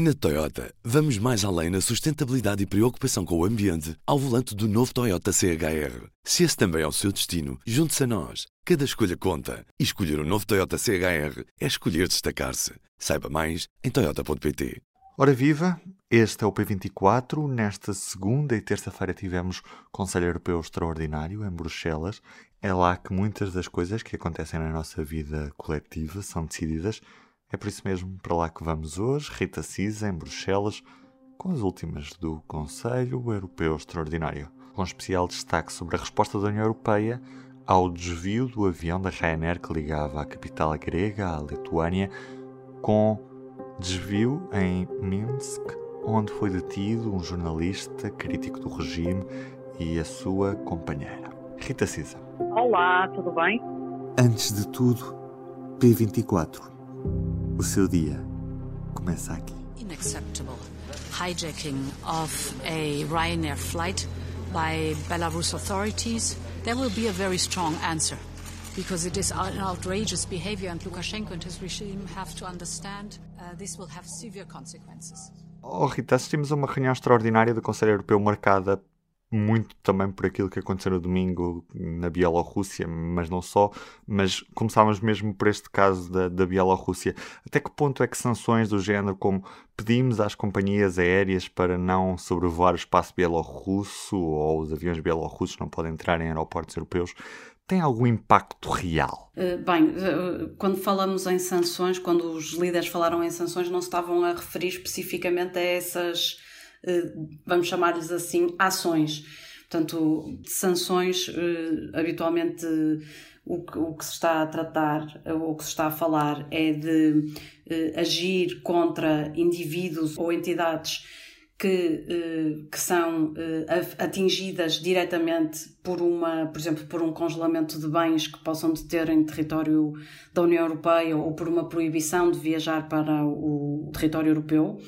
Na Toyota, vamos mais além na sustentabilidade e preocupação com o ambiente ao volante do novo Toyota CHR. Se esse também é o seu destino, junte-se a nós. Cada escolha conta. E escolher o um novo Toyota CHR é escolher destacar-se. Saiba mais em Toyota.pt. Ora viva, este é o P24. Nesta segunda e terça-feira tivemos Conselho Europeu Extraordinário em Bruxelas. É lá que muitas das coisas que acontecem na nossa vida coletiva são decididas é por isso mesmo para lá que vamos hoje, Rita Cisa, em Bruxelas, com as últimas do Conselho Europeu Extraordinário, com especial destaque sobre a resposta da União Europeia ao desvio do avião da Ryanair que ligava a capital grega, a Lituânia, com desvio em Minsk, onde foi detido um jornalista crítico do regime e a sua companheira. Rita Cisa. Olá, tudo bem? Antes de tudo, P24 o seu dia começa aqui. Unacceptable. Hijacking of a Ryanair flight by Belarus authorities. There will be a very strong answer because it is an outrageous behavior and Lukashenko and his regime have to understand uh, this will have severe consequences. Oh, Rita, assistimos a uma reunião extraordinária do Conselho Europeu marcada muito também por aquilo que aconteceu no domingo na Bielorrússia, mas não só, mas começávamos mesmo por este caso da, da Bielorrússia. Até que ponto é que sanções do género como pedimos às companhias aéreas para não sobrevoar o espaço bielorrusso ou os aviões bielorrussos não podem entrar em aeroportos europeus, tem algum impacto real? Uh, bem, uh, quando falamos em sanções, quando os líderes falaram em sanções, não se estavam a referir especificamente a essas eh, vamos chamar-lhes assim, ações. Portanto, sanções, eh, habitualmente o que, o que, se está a tratar, ou o que se está a falar, é de eh, agir contra indivíduos ou entidades que, que são atingidas diretamente por uma, por exemplo, por um congelamento de bens que possam deter em território da União Europeia ou por uma proibição de viajar para o território europeu.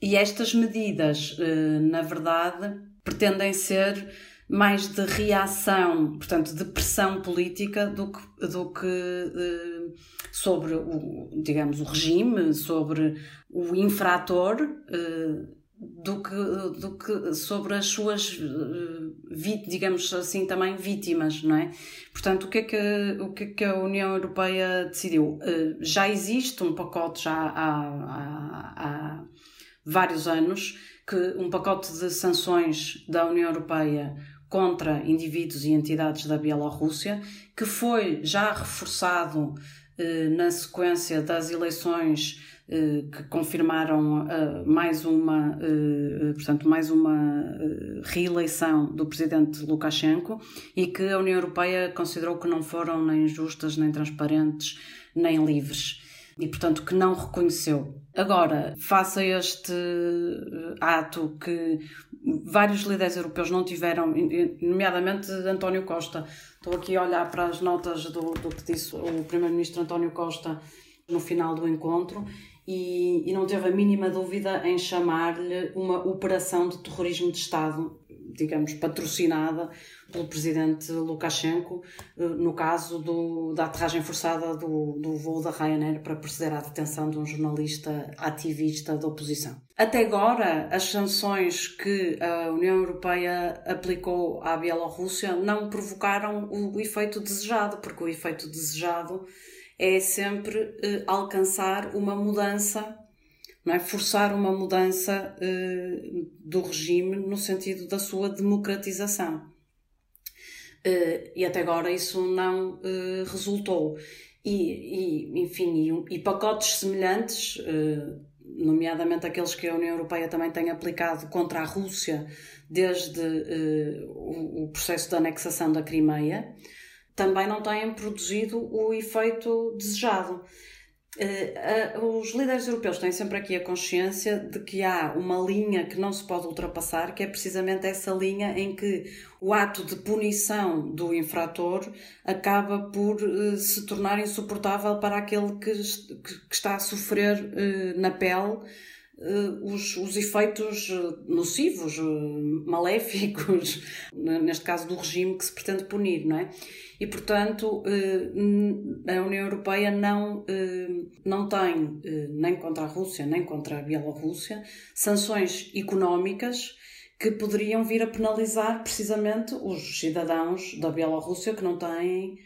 E estas medidas, eh, na verdade, pretendem ser mais de reação, portanto, de pressão política do que, do que eh, sobre o, digamos, o regime, sobre o infrator, eh, do que, do que sobre as suas, digamos assim, também vítimas, não é? Portanto, o que é que, o que, é que a União Europeia decidiu? Já existe um pacote já há, vários anos que um pacote de sanções da União Europeia contra indivíduos e entidades da Bielorrússia, que foi já reforçado eh, na sequência das eleições eh, que confirmaram eh, mais uma, eh, portanto, mais uma eh, reeleição do presidente Lukashenko e que a União Europeia considerou que não foram nem justas, nem transparentes, nem livres e, portanto, que não reconheceu. Agora, face a este eh, ato que vários líderes europeus não tiveram, nomeadamente António Costa, estou aqui a olhar para as notas do, do que disse o Primeiro-Ministro António Costa no final do encontro e, e, não teve a mínima dúvida em chamar-lhe uma operação de terrorismo de Estado, digamos, patrocinada pelo presidente Lukashenko, eh, no caso do, da aterragem forçada do, do voo da Ryanair para proceder à detenção de um jornalista ativista da oposição. Até agora, as sanções que a União Europeia aplicou à Bielorrússia não provocaram o efeito desejado, porque o efeito desejado é sempre eh, alcançar uma mudança não é? forçar uma mudança eh, do regime no sentido da sua democratização. Uh, e até agora isso não uh, resultou. E, e enfim, e, e, pacotes semelhantes, uh, nomeadamente aqueles que a União Europeia também tem aplicado contra a Rússia desde o, o processo de anexação da Crimeia, também não têm produzido o efeito desejado. Uh, os líderes europeus têm sempre aqui a consciência de que há uma linha que não se pode ultrapassar, que é precisamente essa linha em que o ato de punição do infrator acaba por uh, se tornar insuportável para aquele que, está a sofrer na pele os, os efeitos nocivos, maléficos, neste caso do regime que se pretende punir, não é? E, portanto, a União Europeia não, não tem, nem contra a Rússia, nem contra a Bielorrússia, sanções económicas que poderiam vir a penalizar precisamente os cidadãos da Bielorrússia que não têm,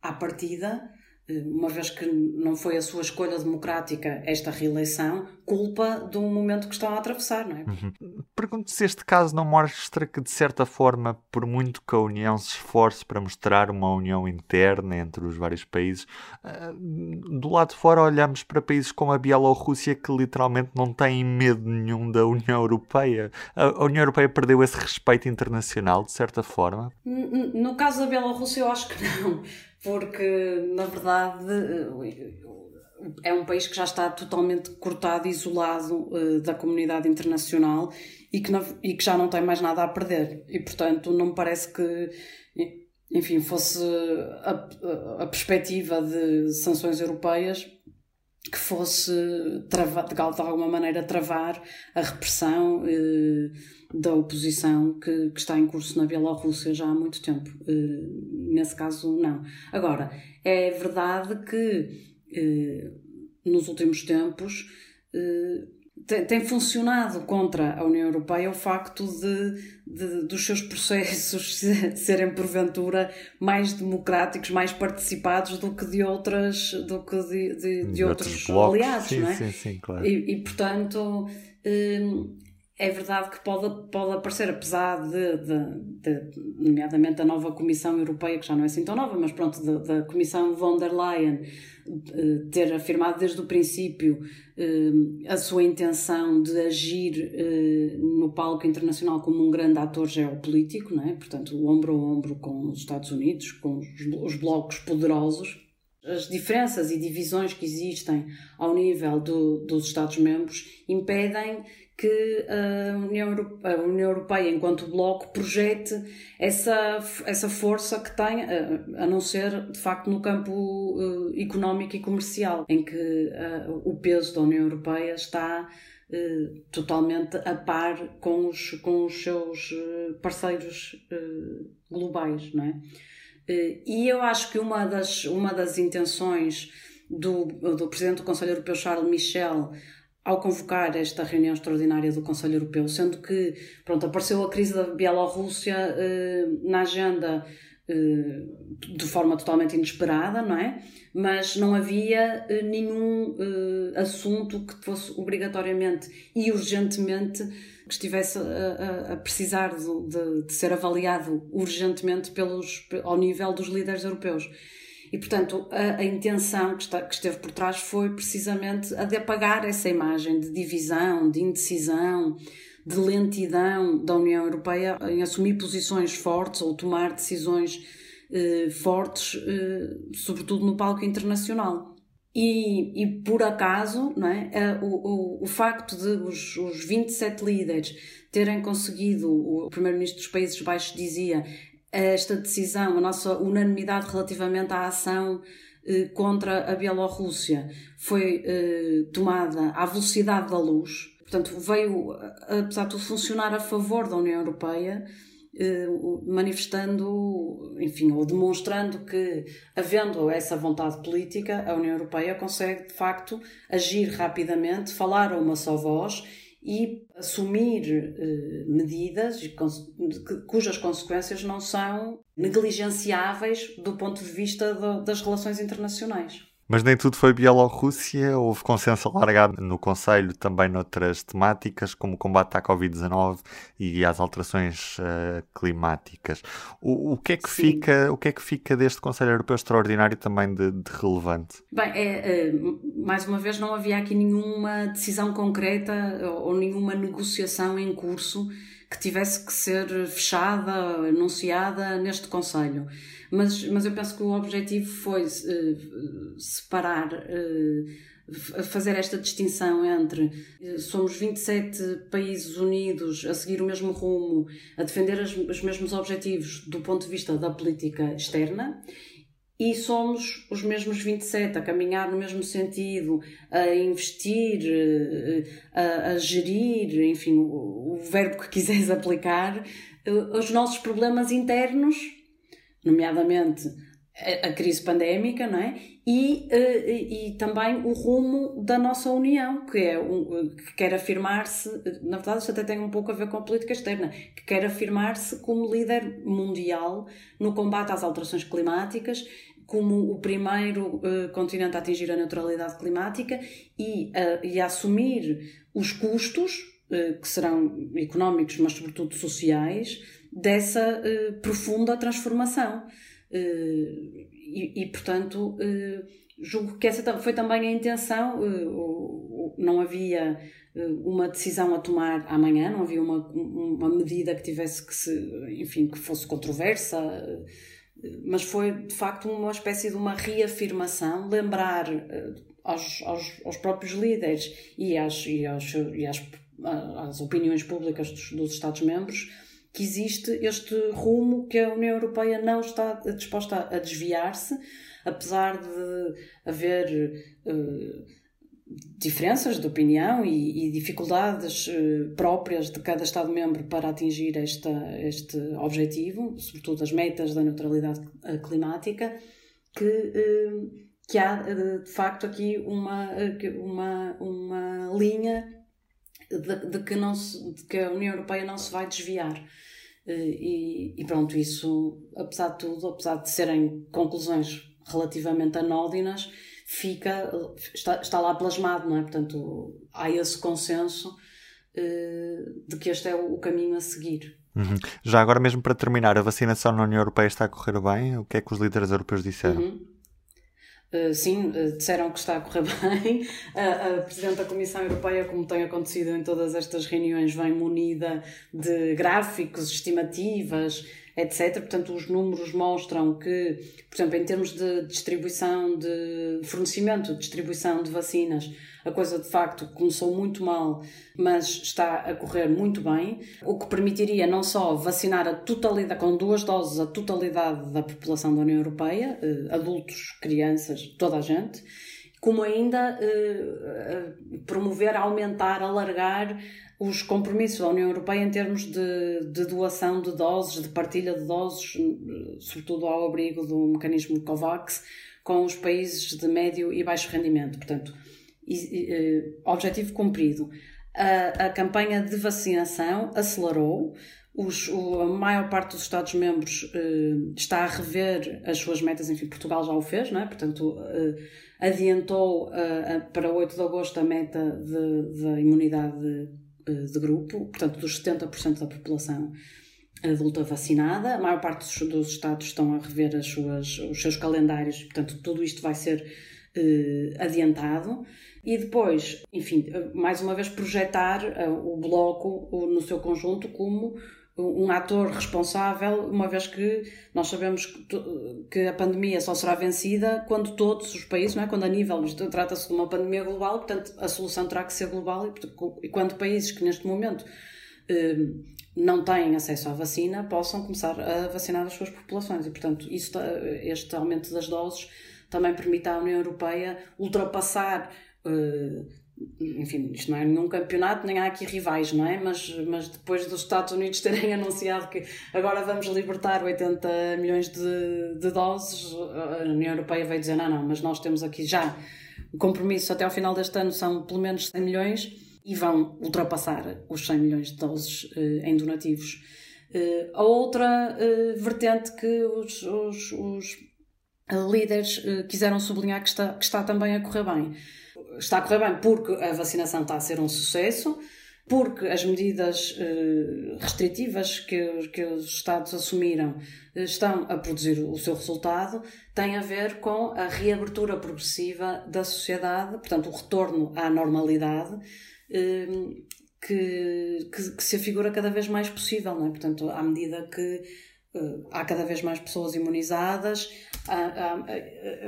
à partida, uma vez que não foi a sua escolha democrática esta reeleição, culpa do momento que estão a atravessar, não é? Uhum. Pergunto se este caso não mostra que, de certa forma, por muito que a União se esforce para mostrar uma união interna entre os vários países, ah, do lado de fora olhamos para países como a Bielorrússia que literalmente não têm medo nenhum da União Europeia. A União Europeia perdeu esse respeito internacional, de certa forma? No caso da Bielorrússia, eu acho que não porque na verdade é um país que já está totalmente cortado, isolado uh, da comunidade internacional e que, na, e que já não tem mais nada a perder. E portanto, não me parece que, enfim, fosse a, a, a perspectiva de sanções europeias que fosse trava, de alguma maneira travar a repressão. Uh, da oposição que, que, está em curso na Bielorrússia já há muito tempo. Uh, nesse caso, não. Agora, é verdade que uh, nos últimos tempos uh, tem, tem, funcionado contra a União Europeia o facto de, de, dos seus processos serem porventura mais democráticos, mais participados do que de outras do que de, de, de outros, outros aliados, sim, não é? Sim, sim, claro. E, e portanto é verdade que pode, pode aparecer, apesar de, de, de, nomeadamente, a nova Comissão Europeia, que já não é assim tão nova, mas pronto, da Comissão von der Leyen eh, ter afirmado desde o princípio eh, a sua intenção de agir eh, no palco internacional como um grande ator geopolítico, não é? portanto, ombro a ombro com os Estados Unidos, com os blocos poderosos. As diferenças e divisões que existem ao nível do, dos Estados-membros impedem que a União, Europeia, a União Europeia, enquanto bloco, projete essa, essa força que tem, a, não ser, de facto, no campo uh, económico e comercial, em que o peso da União Europeia está totalmente a par com os, com os seus parceiros globais, não é? E eu acho que uma das, uma das intenções do, do Presidente do Conselho Europeu, Charles Michel, ao convocar esta reunião extraordinária do Conselho Europeu, sendo que pronto, apareceu a crise da Bielorrússia eh, na agenda eh, de forma totalmente inesperada, não é? Mas não havia eh, nenhum eh, assunto que fosse obrigatoriamente e urgentemente que estivesse a, a, a precisar de, de, de, ser avaliado urgentemente pelos, ao nível dos líderes europeus. E, portanto, a, a intenção que, está, que, esteve por trás foi precisamente a de apagar essa imagem de divisão, de indecisão, de lentidão da União Europeia em assumir posições fortes ou tomar decisões eh, fortes, eh, sobretudo no palco internacional. E, e, por acaso, não é? o, o, o facto de os, os 27 líderes terem conseguido, o primeiro-ministro dos Países Baixos dizia, esta decisão, a nossa unanimidade relativamente à ação eh, contra a Bielorrússia foi eh, tomada à velocidade da luz. Portanto, veio, apesar de tudo, funcionar a favor da União Europeia, eh, manifestando, enfim, ou demonstrando que, havendo essa vontade política, a União Europeia consegue, de facto, agir rapidamente, falar a uma só voz e assumir eh, medidas cujas consequências não são negligenciáveis do ponto de vista das relações internacionais. Mas nem tudo foi Bielorrússia, houve consenso alargado no Conselho também noutras temáticas, como o combate à Covid-19 e às alterações uh, climáticas. O, o, que é que fica, o que é que fica deste Conselho Europeu Extraordinário também de, de relevante? Bem, é, é, mais uma vez não havia aqui nenhuma decisão concreta ou, ou nenhuma negociação em curso que tivesse que ser fechada, anunciada neste Conselho. Mas, mas eu penso que o objetivo foi uh, separar, uh, fazer esta distinção entre uh, somos 27 países unidos a seguir o mesmo rumo, a defender as, os mesmos objetivos do ponto de vista da política externa e somos os mesmos 27 a caminhar no mesmo sentido, a investir, eh, a, a gerir, enfim, o, o, verbo que quiseres aplicar, eh, os nossos problemas internos, nomeadamente a, crise pandémica, não é? E, eh, e, e, também o rumo da nossa União, que, é um, que quer afirmar-se, na verdade isto até tem um pouco a ver com a política externa, que quer afirmar-se como líder mundial no combate às alterações climáticas como o primeiro uh, continente a atingir a neutralidade climática e, e a assumir os custos, uh, que serão económicos, mas sobretudo sociais, dessa profunda transformação. E, e, portanto, julgo que essa foi também a intenção. não havia uma decisão a tomar amanhã, não havia uma, uma medida que tivesse que se, enfim, que fosse controversa mas foi de facto uma espécie de uma reafirmação, lembrar aos, aos, aos, próprios líderes e às, e às, e às, às opiniões públicas dos, dos Estados-membros que existe este rumo que a União Europeia não está disposta a desviar-se, apesar de haver. Uh, diferenças de opinião e, e dificuldades uh, próprias de cada Estado-membro para atingir esta, este objetivo, sobretudo as metas da neutralidade eh, climática, que, uh, que há de facto aqui uma, uma, uma linha de, de que, não se, de que a União Europeia não se vai desviar. E, e, pronto, isso, apesar de tudo, apesar de serem conclusões relativamente anódinas, fica, está, está lá plasmado, não é? Portanto, há esse consenso uh, de que este é o, caminho a seguir. Uhum. Já agora, mesmo para terminar, a vacinação na União Europeia está a correr bem? O que é que os líderes europeus disseram? Uhum. Uh, sim, uh, disseram que está a correr bem. a Presidente da Comissão Europeia, como tem acontecido em todas estas reuniões, vem munida de gráficos, estimativas, etc. Portanto, os números mostram que, por exemplo, em termos de distribuição, de fornecimento, distribuição de vacinas, a coisa de facto começou muito mal, mas está a correr muito bem, o que permitiria não só vacinar a totalidade, com duas doses, a totalidade da população da União Europeia, eh, adultos, crianças, toda a gente, como ainda eh, promover, aumentar, alargar os compromissos da União Europeia em termos de, de, doação de doses, de partilha de doses, sobretudo ao abrigo do mecanismo COVAX, com os países de médio e baixo rendimento. Portanto, objetivo cumprido. A, a campanha de vacinação acelerou, os, o, a maior parte dos Estados-membros eh, está a rever as suas metas, enfim, Portugal já o fez, não é? Portanto, eh, adiantou eh, para 8 de agosto a meta da imunidade eh, de grupo, portanto, dos 70% da população adulta vacinada. A maior parte dos, dos Estados estão a rever as suas, os seus calendários, portanto, tudo isto vai ser eh, adiantado. E depois, enfim, mais uma vez, projetar uh, o bloco uh, no seu conjunto como um ator responsável, uma vez que nós sabemos que a pandemia só será vencida quando todos os países, não é? quando a nível, trata-se de uma pandemia global, portanto a solução terá que ser global e quando países que neste momento eh, não têm acesso à vacina possam começar a vacinar as suas populações e portanto isso, este aumento das doses também permite à União Europeia ultrapassar eh, enfim, isto não é nenhum campeonato, nem há aqui rivais, não é? Mas, mas depois dos Estados Unidos terem anunciado que agora vamos libertar 80 milhões de, de doses, a União Europeia veio dizer: não, não, mas nós temos aqui já o compromisso até ao final deste ano são pelo menos 100 milhões e vão ultrapassar os 100 milhões de doses eh, em donativos. Eh, a outra eh, vertente que os, os, os líderes quiseram sublinhar que está, que está também a correr bem está a correr bem porque a vacinação está a ser um sucesso, porque as medidas eh, restritivas que, que os Estados assumiram eh, estão a produzir o seu resultado, tem a ver com a reabertura progressiva da sociedade, portanto, o retorno à normalidade. Eh, que, que, que, se afigura cada vez mais possível, não é? Portanto, à medida que há cada vez mais pessoas imunizadas.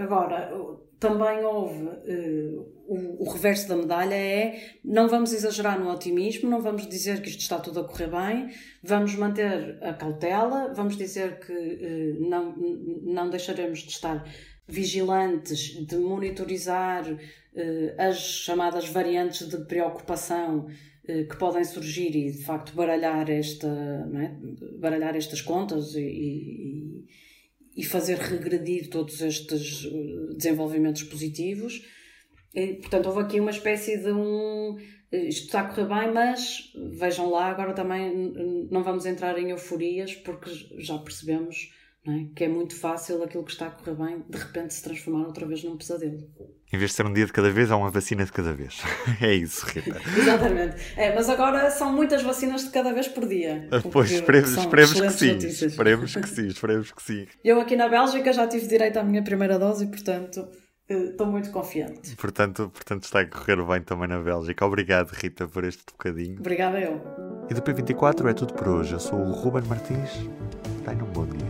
Agora, também houve o, o, reverso da medalha é não vamos exagerar no otimismo, não vamos dizer que isto está tudo a correr bem, vamos manter a cautela, vamos dizer que não, não deixaremos de estar vigilantes, de monitorizar as chamadas variantes de preocupação eh, que podem surgir e de facto baralhar, esta, é? baralhar estas contas e, e, e, fazer regredir todos estes eh, desenvolvimentos positivos. E, portanto, houve aqui uma espécie de um. Eh, isto está a correr bem, mas vejam lá, agora também não vamos entrar em euforias porque já percebemos é? que é muito fácil aquilo que está a correr bem de repente se transformar outra vez num pesadelo. Em vez de ser um dia de cada vez, há uma vacina de cada vez. é isso, Rita. Exatamente. É, mas agora são muitas vacinas de cada vez por dia. Ah, pois, esperemos, esperemos que sim. Notícias. Esperemos que sim, esperemos que sim. Eu aqui na Bélgica já tive direito à minha primeira dose e, portanto, eh, estou muito confiante. Portanto, portanto, está a correr bem também na Bélgica. Obrigado, Rita, por este bocadinho. Obrigada eu. E do P24 é tudo por hoje. Eu sou o Ruben Martins. Tenham um bom dia.